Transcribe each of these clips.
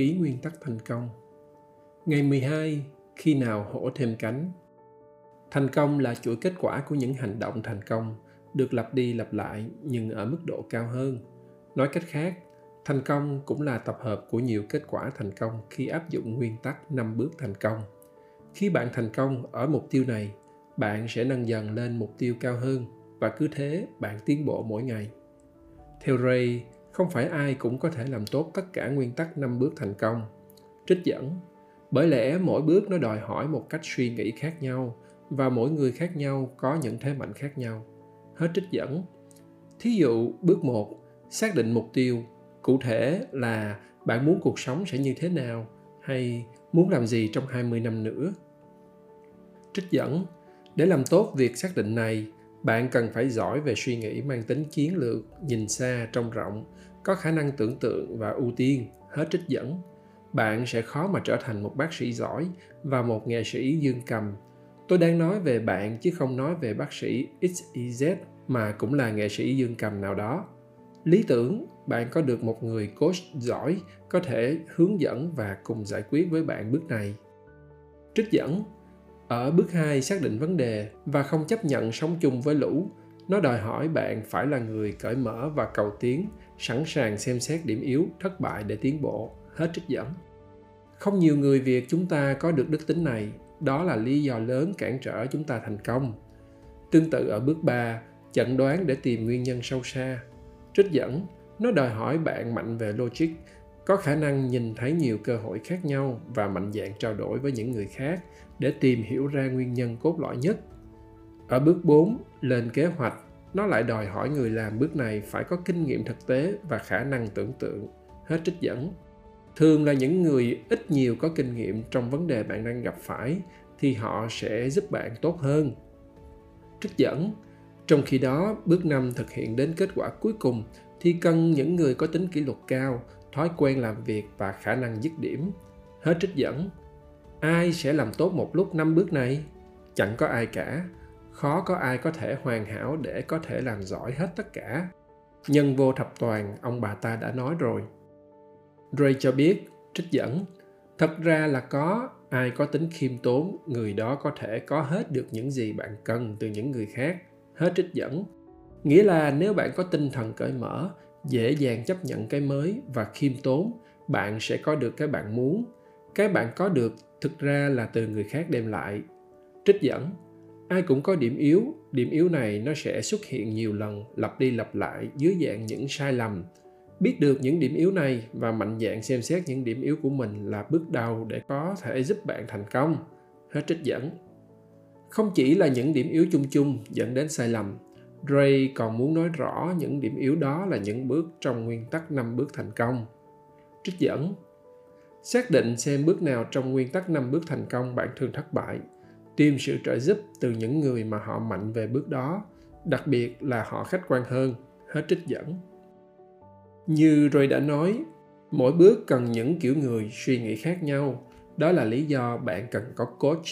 ký nguyên tắc thành công. Ngày 12, khi nào hổ thêm cánh. Thành công là chuỗi kết quả của những hành động thành công, được lặp đi lặp lại nhưng ở mức độ cao hơn. Nói cách khác, thành công cũng là tập hợp của nhiều kết quả thành công khi áp dụng nguyên tắc 5 bước thành công. Khi bạn thành công ở mục tiêu này, bạn sẽ nâng dần lên mục tiêu cao hơn và cứ thế bạn tiến bộ mỗi ngày. Theo Ray, không phải ai cũng có thể làm tốt tất cả nguyên tắc năm bước thành công. Trích dẫn Bởi lẽ mỗi bước nó đòi hỏi một cách suy nghĩ khác nhau và mỗi người khác nhau có những thế mạnh khác nhau. Hết trích dẫn. Thí dụ, bước 1, xác định mục tiêu, cụ thể là bạn muốn cuộc sống sẽ như thế nào hay muốn làm gì trong 20 năm nữa. Trích dẫn Để làm tốt việc xác định này, bạn cần phải giỏi về suy nghĩ mang tính chiến lược, nhìn xa, trông rộng có khả năng tưởng tượng và ưu tiên hết trích dẫn. Bạn sẽ khó mà trở thành một bác sĩ giỏi và một nghệ sĩ dương cầm. Tôi đang nói về bạn chứ không nói về bác sĩ xyz mà cũng là nghệ sĩ dương cầm nào đó. Lý tưởng bạn có được một người coach giỏi có thể hướng dẫn và cùng giải quyết với bạn bước này. Trích dẫn ở bước 2 xác định vấn đề và không chấp nhận sống chung với lũ, nó đòi hỏi bạn phải là người cởi mở và cầu tiến, sẵn sàng xem xét điểm yếu, thất bại để tiến bộ. Hết trích dẫn. Không nhiều người việt chúng ta có được đức tính này. Đó là lý do lớn cản trở chúng ta thành công. Tương tự ở bước 3 chẩn đoán để tìm nguyên nhân sâu xa. Trích dẫn, nó đòi hỏi bạn mạnh về logic có khả năng nhìn thấy nhiều cơ hội khác nhau và mạnh dạn trao đổi với những người khác để tìm hiểu ra nguyên nhân cốt lõi nhất ở bước 4, lên kế hoạch, nó lại đòi hỏi người làm bước này phải có kinh nghiệm thực tế và khả năng tưởng tượng. Hết trích dẫn. Thường là những người ít nhiều có kinh nghiệm trong vấn đề bạn đang gặp phải thì họ sẽ giúp bạn tốt hơn. Trích dẫn. Trong khi đó, bước 5 thực hiện đến kết quả cuối cùng thì cần những người có tính kỷ luật cao, thói quen làm việc và khả năng dứt điểm. Hết trích dẫn. Ai sẽ làm tốt một lúc năm bước này? Chẳng có ai cả. Khó có ai có thể hoàn hảo để có thể làm giỏi hết tất cả. Nhân vô thập toàn, ông bà ta đã nói rồi. Ray cho biết, trích dẫn. Thật ra là có. Ai có tính khiêm tốn, người đó có thể có hết được những gì bạn cần từ những người khác. Hết trích dẫn. Nghĩa là nếu bạn có tinh thần cởi mở dễ dàng chấp nhận cái mới và khiêm tốn, bạn sẽ có được cái bạn muốn. Cái bạn có được thực ra là từ người khác đem lại. Trích dẫn, ai cũng có điểm yếu điểm yếu này nó sẽ xuất hiện nhiều lần, lặp đi lặp lại dưới dạng những sai lầm. Biết được những điểm yếu này và mạnh dạn xem xét những điểm yếu của mình là bước đầu để có thể giúp bạn thành công. Hết trích dẫn. Không chỉ là những điểm yếu chung chung dẫn đến sai lầm Ray còn muốn nói rõ những điểm yếu đó là những bước trong nguyên tắc 5 bước thành công. Trích dẫn, Xác định xem bước nào trong nguyên tắc 5 bước thành công bạn thường thất bại, tìm sự trợ giúp từ những người mà họ mạnh về bước đó, đặc biệt là họ khách quan hơn, hết trích dẫn. Như Ray đã nói, mỗi bước cần những kiểu người suy nghĩ khác nhau. Đó là lý do bạn cần có coach,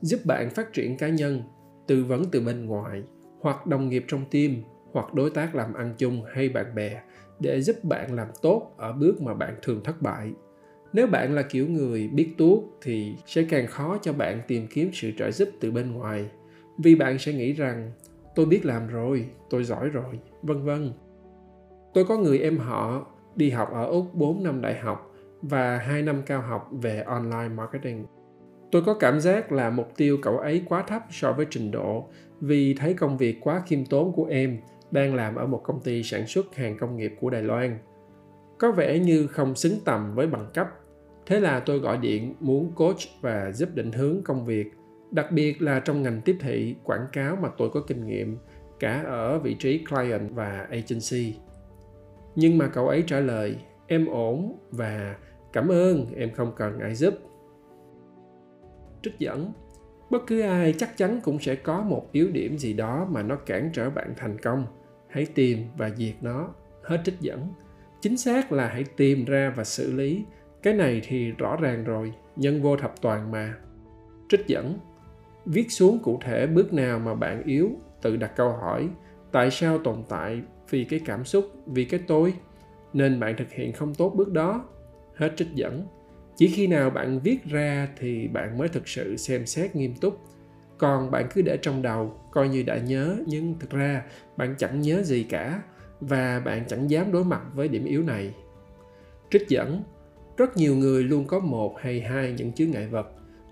giúp bạn phát triển cá nhân, tư vấn từ bên ngoài hoặc đồng nghiệp trong team, hoặc đối tác làm ăn chung hay bạn bè để giúp bạn làm tốt ở bước mà bạn thường thất bại. Nếu bạn là kiểu người biết tuốt thì sẽ càng khó cho bạn tìm kiếm sự trợ giúp từ bên ngoài, vì bạn sẽ nghĩ rằng, tôi biết làm rồi, tôi giỏi rồi, vân vân. Tôi có người em họ đi học ở úc 4 năm đại học và 2 năm cao học về online marketing tôi có cảm giác là mục tiêu cậu ấy quá thấp so với trình độ, vì thấy công việc quá khiêm tốn của em đang làm ở một công ty sản xuất hàng công nghiệp của đài loan. Có vẻ như không xứng tầm với bằng cấp. Thế là tôi gọi điện muốn coach và giúp định hướng công việc, đặc biệt là trong ngành tiếp thị, quảng cáo mà tôi có kinh nghiệm, cả ở vị trí client và agency. Nhưng mà cậu ấy trả lời, em ổn và cảm ơn, em không cần ai giúp trích dẫn. Bất cứ ai chắc chắn cũng sẽ có một yếu điểm gì đó mà nó cản trở bạn thành công. Hãy tìm và diệt nó. Hết trích dẫn. Chính xác là hãy tìm ra và xử lý. Cái này thì rõ ràng rồi. Nhân vô thập toàn mà. Trích dẫn. Viết xuống cụ thể bước nào mà bạn yếu. Tự đặt câu hỏi. Tại sao tồn tại? Vì cái cảm xúc. Vì cái tôi. Nên bạn thực hiện không tốt bước đó. Hết trích dẫn. Chỉ khi nào bạn viết ra thì bạn mới thực sự xem xét nghiêm túc. Còn bạn cứ để trong đầu, coi như đã nhớ, nhưng thực ra bạn chẳng nhớ gì cả và bạn chẳng dám đối mặt với điểm yếu này. Trích dẫn. Rất nhiều người luôn có một hay hai những chướng ngại vật.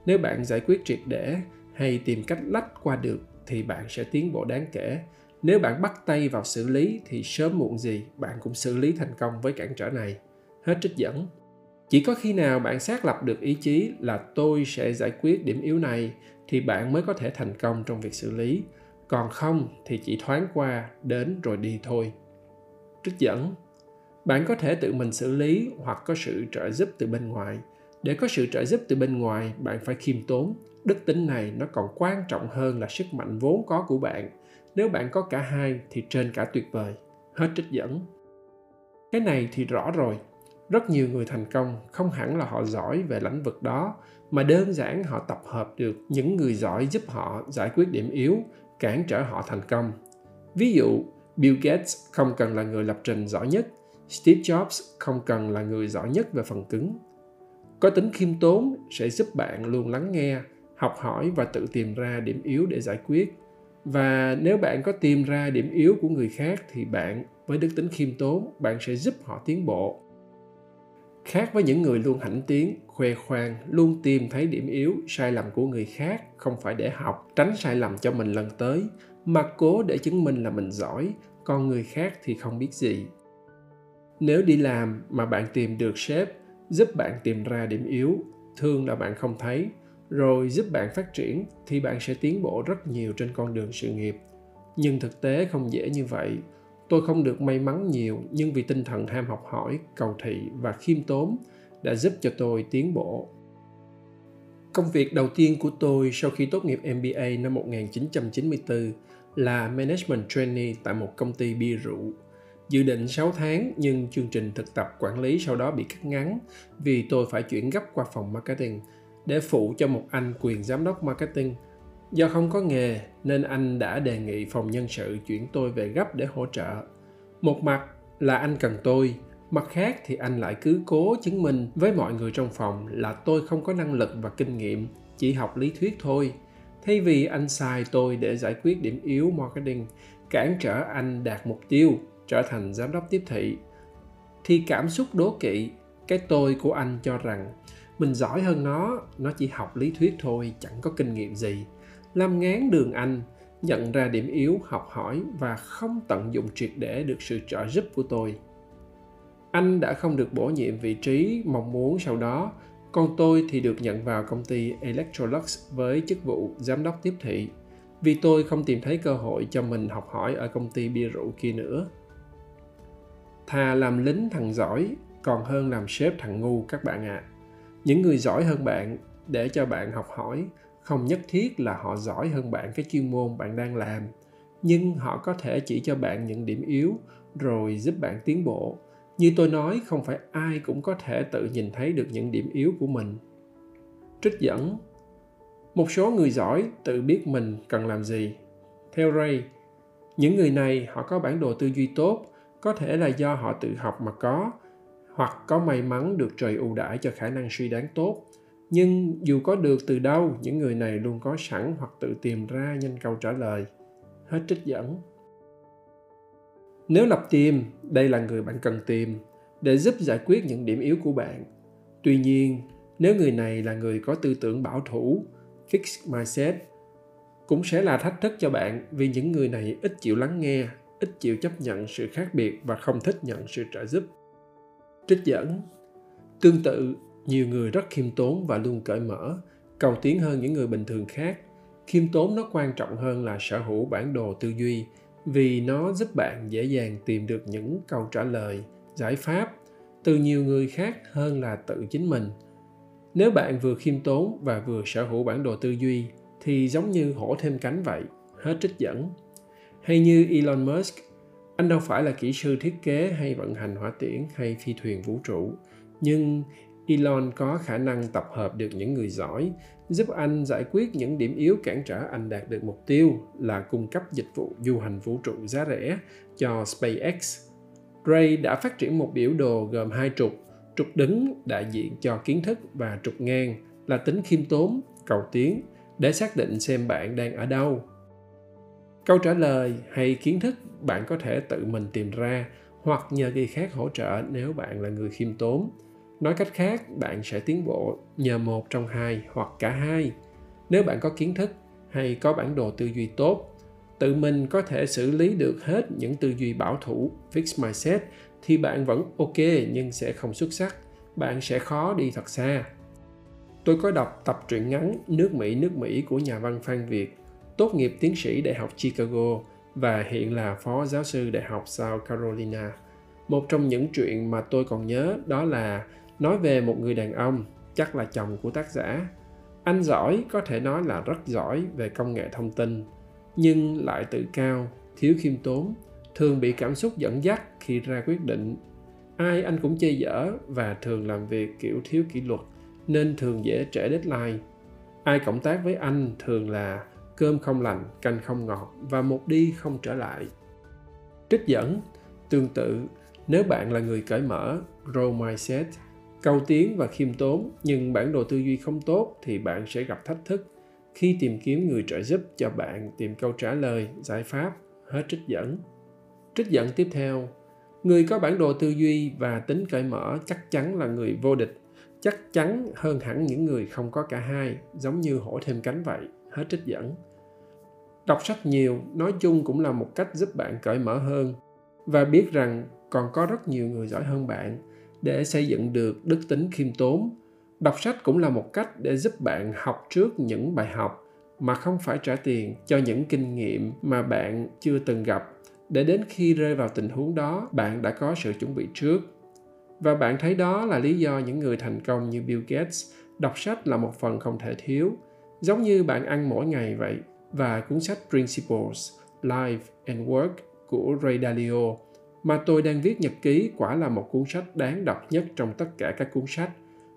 Nếu bạn giải quyết triệt để hay tìm cách lách qua được thì bạn sẽ tiến bộ đáng kể nếu bạn bắt tay vào xử lý thì sớm muộn gì bạn cũng xử lý thành công với cản trở này hết trích dẫn chỉ có khi nào bạn xác lập được ý chí là tôi sẽ giải quyết điểm yếu này thì bạn mới có thể thành công trong việc xử lý. Còn không thì chỉ thoáng qua, đến rồi đi thôi. Trích dẫn. Bạn có thể tự mình xử lý hoặc có sự trợ giúp từ bên ngoài. Để có sự trợ giúp từ bên ngoài, bạn phải khiêm tốn. Đức tính này nó còn quan trọng hơn là sức mạnh vốn có của bạn. Nếu bạn có cả hai thì trên cả tuyệt vời. Hết trích dẫn. Cái này thì rõ rồi rất nhiều người thành công không hẳn là họ giỏi về lĩnh vực đó, mà đơn giản họ tập hợp được những người giỏi giúp họ giải quyết điểm yếu, cản trở họ thành công. Ví dụ, bill gates không cần là người lập trình giỏi nhất, steve jobs không cần là người giỏi nhất về phần cứng. Có tính khiêm tốn sẽ giúp bạn luôn lắng nghe, học hỏi và tự tìm ra điểm yếu để giải quyết. Và nếu bạn có tìm ra điểm yếu của người khác thì bạn, với đức tính khiêm tốn, bạn sẽ giúp họ tiến bộ khác với những người luôn hãnh tiếng, khoe khoang, luôn tìm thấy điểm yếu, sai lầm của người khác không phải để học, tránh sai lầm cho mình lần tới. Mà cố để chứng minh là mình giỏi, còn người khác thì không biết gì. Nếu đi làm mà bạn tìm được sếp, giúp bạn tìm ra điểm yếu thường là bạn không thấy, rồi giúp bạn phát triển thì bạn sẽ tiến bộ rất nhiều trên con đường sự nghiệp. Nhưng thực tế không dễ như vậy tôi không được may mắn nhiều, nhưng vì tinh thần ham học hỏi, cầu thị và khiêm tốn đã giúp cho tôi tiến bộ Công việc đầu tiên của tôi sau khi tốt nghiệp MBA năm 1994 là Management Trainee tại một công ty bia rượu. Dự định 6 tháng, nhưng chương trình thực tập quản lý sau đó bị cắt ngắn vì tôi phải chuyển gấp qua phòng marketing – để phụ cho một anh quyền giám đốc marketing. Do không có nghề nên anh đã đề nghị phòng nhân sự chuyển tôi về gấp để hỗ trợ. Một mặt là anh cần tôi, mặt khác thì anh lại cứ cố chứng minh với mọi người trong phòng là tôi không có năng lực và kinh nghiệm, chỉ học lý thuyết thôi. Thay vì anh sai tôi để giải quyết điểm yếu marketing, cản trở anh đạt mục tiêu trở thành giám đốc tiếp thị, thì cảm xúc đố kỵ, cái tôi của anh cho rằng mình giỏi hơn nó nó chỉ học lý thuyết thôi chẳng có kinh nghiệm gì làm ngán đường anh, nhận ra điểm yếu học hỏi và không tận dụng triệt để được sự trợ giúp của tôi. Anh đã không được bổ nhiệm vị trí mong muốn sau đó, còn tôi thì được nhận vào công ty Electrolux với chức vụ giám đốc tiếp thị, vì tôi không tìm thấy cơ hội cho mình học hỏi ở công ty bia rượu kia nữa. Thà làm lính thằng giỏi, còn hơn làm sếp thằng ngu các bạn ạ. À những người giỏi hơn bạn để cho bạn học hỏi không nhất thiết là họ giỏi hơn bạn cái chuyên môn bạn đang làm, nhưng họ có thể chỉ cho bạn những điểm yếu rồi giúp bạn tiến bộ. Như tôi nói, không phải ai cũng có thể tự nhìn thấy được những điểm yếu của mình. Trích dẫn, một số người giỏi tự biết mình cần làm gì. Theo ray, những người này họ có bản đồ tư duy tốt, có thể là do họ tự học mà có, hoặc có may mắn được trời ưu đãi cho khả năng suy đoán tốt nhưng dù có được từ đâu những người này luôn có sẵn hoặc tự tìm ra nhanh câu trả lời. Hết trích dẫn. Nếu lập tìm đây là người bạn cần tìm để giúp giải quyết những điểm yếu của bạn. Tuy nhiên nếu người này là người có tư tưởng bảo thủ fixed mindset cũng sẽ là thách thức cho bạn vì những người này ít chịu lắng nghe ít chịu chấp nhận sự khác biệt và không thích nhận sự trợ giúp. Trích dẫn. Tương tự, nhiều người rất khiêm tốn và luôn cởi mở, cầu tiến hơn những người bình thường khác. Khiêm tốn nó quan trọng hơn là sở hữu bản đồ tư duy vì nó giúp bạn dễ dàng tìm được những câu trả lời, giải pháp từ nhiều người khác hơn là tự chính mình. Nếu bạn vừa khiêm tốn và vừa sở hữu bản đồ tư duy thì giống như hổ thêm cánh vậy, hết trích dẫn. Hay như Elon Musk anh đâu phải là kỹ sư thiết kế hay vận hành hỏa tiễn hay phi thuyền vũ trụ nhưng elon có khả năng tập hợp được những người giỏi giúp anh giải quyết những điểm yếu cản trở anh đạt được mục tiêu là cung cấp dịch vụ du hành vũ trụ giá rẻ cho SpaceX. Ray đã phát triển một biểu đồ gồm hai trục, trục đứng đại diện cho kiến thức và trục ngang là tính khiêm tốn cầu tiến để xác định xem bạn đang ở đâu câu trả lời hay kiến thức bạn có thể tự mình tìm ra hoặc nhờ người khác hỗ trợ nếu bạn là người khiêm tốn nói cách khác, bạn sẽ tiến bộ nhờ một trong hai hoặc cả hai. Nếu bạn có kiến thức hay có bản đồ tư duy tốt, tự mình có thể xử lý được hết những tư duy bảo thủ, fix mindset, thì bạn vẫn ok nhưng sẽ không xuất sắc. Bạn sẽ khó đi thật xa. Tôi có đọc tập truyện ngắn nước mỹ nước mỹ của nhà văn phan việt, tốt nghiệp tiến sĩ đại học chicago và hiện là phó giáo sư đại học south carolina. Một trong những chuyện mà tôi còn nhớ đó là nói về một người đàn ông, chắc là chồng của tác giả. Anh giỏi có thể nói là rất giỏi về công nghệ thông tin, nhưng lại tự cao, thiếu khiêm tốn, thường bị cảm xúc dẫn dắt khi ra quyết định. Ai anh cũng chê dở và thường làm việc kiểu thiếu kỷ luật, nên thường dễ trễ deadline. Ai cộng tác với anh thường là cơm không lành, canh không ngọt và một đi không trở lại. Trích dẫn, tương tự, nếu bạn là người cởi mở grow mindset cầu tiến và khiêm tốn, nhưng bản đồ tư duy không tốt thì bạn sẽ gặp thách thức khi tìm kiếm người trợ giúp cho bạn tìm câu trả lời, giải pháp, hết trích dẫn. Trích dẫn tiếp theo, người có bản đồ tư duy và tính cởi mở chắc chắn là người vô địch, chắc chắn hơn hẳn những người không có cả hai, giống như hổ thêm cánh vậy, hết trích dẫn. Đọc sách nhiều, nói chung cũng là một cách giúp bạn cởi mở hơn và biết rằng còn có rất nhiều người giỏi hơn bạn để xây dựng được đức tính khiêm tốn. Đọc sách cũng là một cách để giúp bạn học trước những bài học mà không phải trả tiền cho những kinh nghiệm mà bạn chưa từng gặp. Để đến khi rơi vào tình huống đó, bạn đã có sự chuẩn bị trước. Và bạn thấy đó là lý do những người thành công như bill gates đọc sách là một phần không thể thiếu, giống như bạn ăn mỗi ngày vậy. Và cuốn sách principles, life and work của ray dalio mà tôi đang viết nhật ký quả là một cuốn sách đáng đọc nhất trong tất cả các cuốn sách.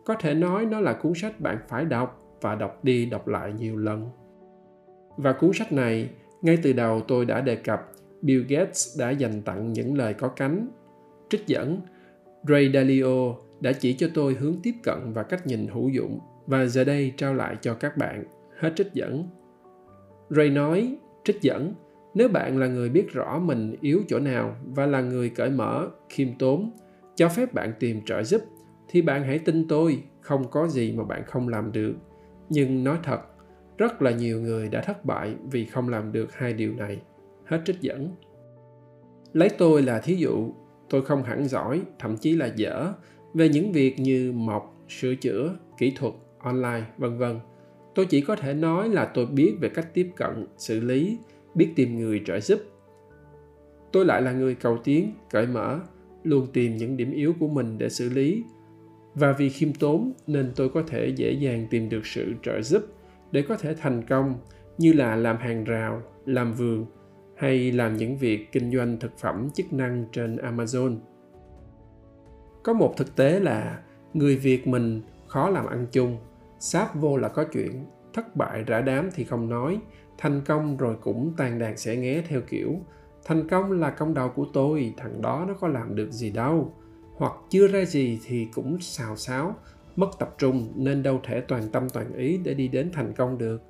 Có thể nói nó là cuốn sách bạn phải đọc và đọc đi đọc lại nhiều lần. Và cuốn sách này, ngay từ đầu tôi đã đề cập, bill gates đã dành tặng những lời có cánh. Trích dẫn, ray dalio đã chỉ cho tôi hướng tiếp cận và cách nhìn hữu dụng và giờ đây trao lại cho các bạn. Hết trích dẫn. Ray nói, trích dẫn nếu bạn là người biết rõ mình yếu chỗ nào và là người cởi mở, khiêm tốn, cho phép bạn tìm trợ giúp, thì bạn hãy tin tôi, không có gì mà bạn không làm được. Nhưng nói thật, rất là nhiều người đã thất bại vì không làm được hai điều này. Hết trích dẫn. Lấy tôi là thí dụ, tôi không hẳn giỏi, thậm chí là dở, về những việc như mọc sửa chữa, kỹ thuật, online, vân vân. Tôi chỉ có thể nói là tôi biết về cách tiếp cận, xử lý biết tìm người trợ giúp. Tôi lại là người cầu tiến, cởi mở, luôn tìm những điểm yếu của mình để xử lý. Và vì khiêm tốn nên tôi có thể dễ dàng tìm được sự trợ giúp để có thể thành công, như là làm hàng rào, làm vườn, hay làm những việc kinh doanh thực phẩm chức năng trên amazon. Có một thực tế là người việt mình khó làm ăn chung. Sáp vô là có chuyện, thất bại rã đám thì không nói thành công rồi cũng tàn đàn sẽ nghé theo kiểu, thành công là công đầu của tôi, thằng đó nó có làm được gì đâu. Hoặc chưa ra gì thì cũng xào xáo, mất tập trung, nên đâu thể toàn tâm toàn ý để đi đến thành công được.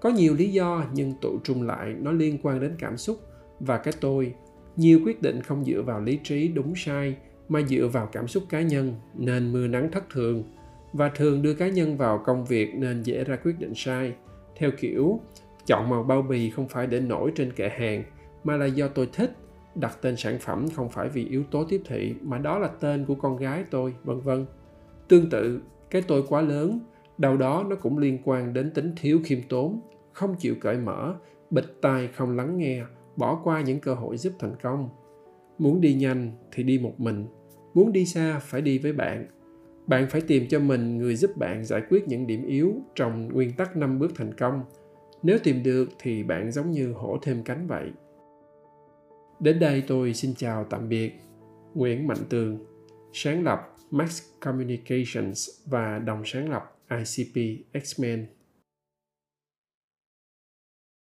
Có nhiều lý do, nhưng tụ trung lại nó liên quan đến cảm xúc và cái tôi. Nhiều quyết định không dựa vào lý trí đúng sai, mà dựa vào cảm xúc cá nhân, nên mưa nắng thất thường. Và thường đưa cá nhân vào công việc nên dễ ra quyết định sai. Theo kiểu chọn màu bao bì không phải để nổi trên kệ hàng, mà là do tôi thích. Đặt tên sản phẩm không phải vì yếu tố tiếp thị, mà đó là tên của con gái tôi, vân vân. Tương tự, cái tôi quá lớn, đâu đó nó cũng liên quan đến tính thiếu khiêm tốn, không chịu cởi mở bịch tai không lắng nghe, bỏ qua những cơ hội giúp thành công. Muốn đi nhanh thì đi một mình, muốn đi xa phải đi với bạn. Bạn phải tìm cho mình người giúp bạn giải quyết những điểm yếu trong nguyên tắc năm bước thành công nếu tìm được thì bạn giống như hổ thêm cánh vậy. Đến đây tôi xin chào tạm biệt, nguyễn mạnh tường, sáng lập max communications và đồng sáng lập icp x-men.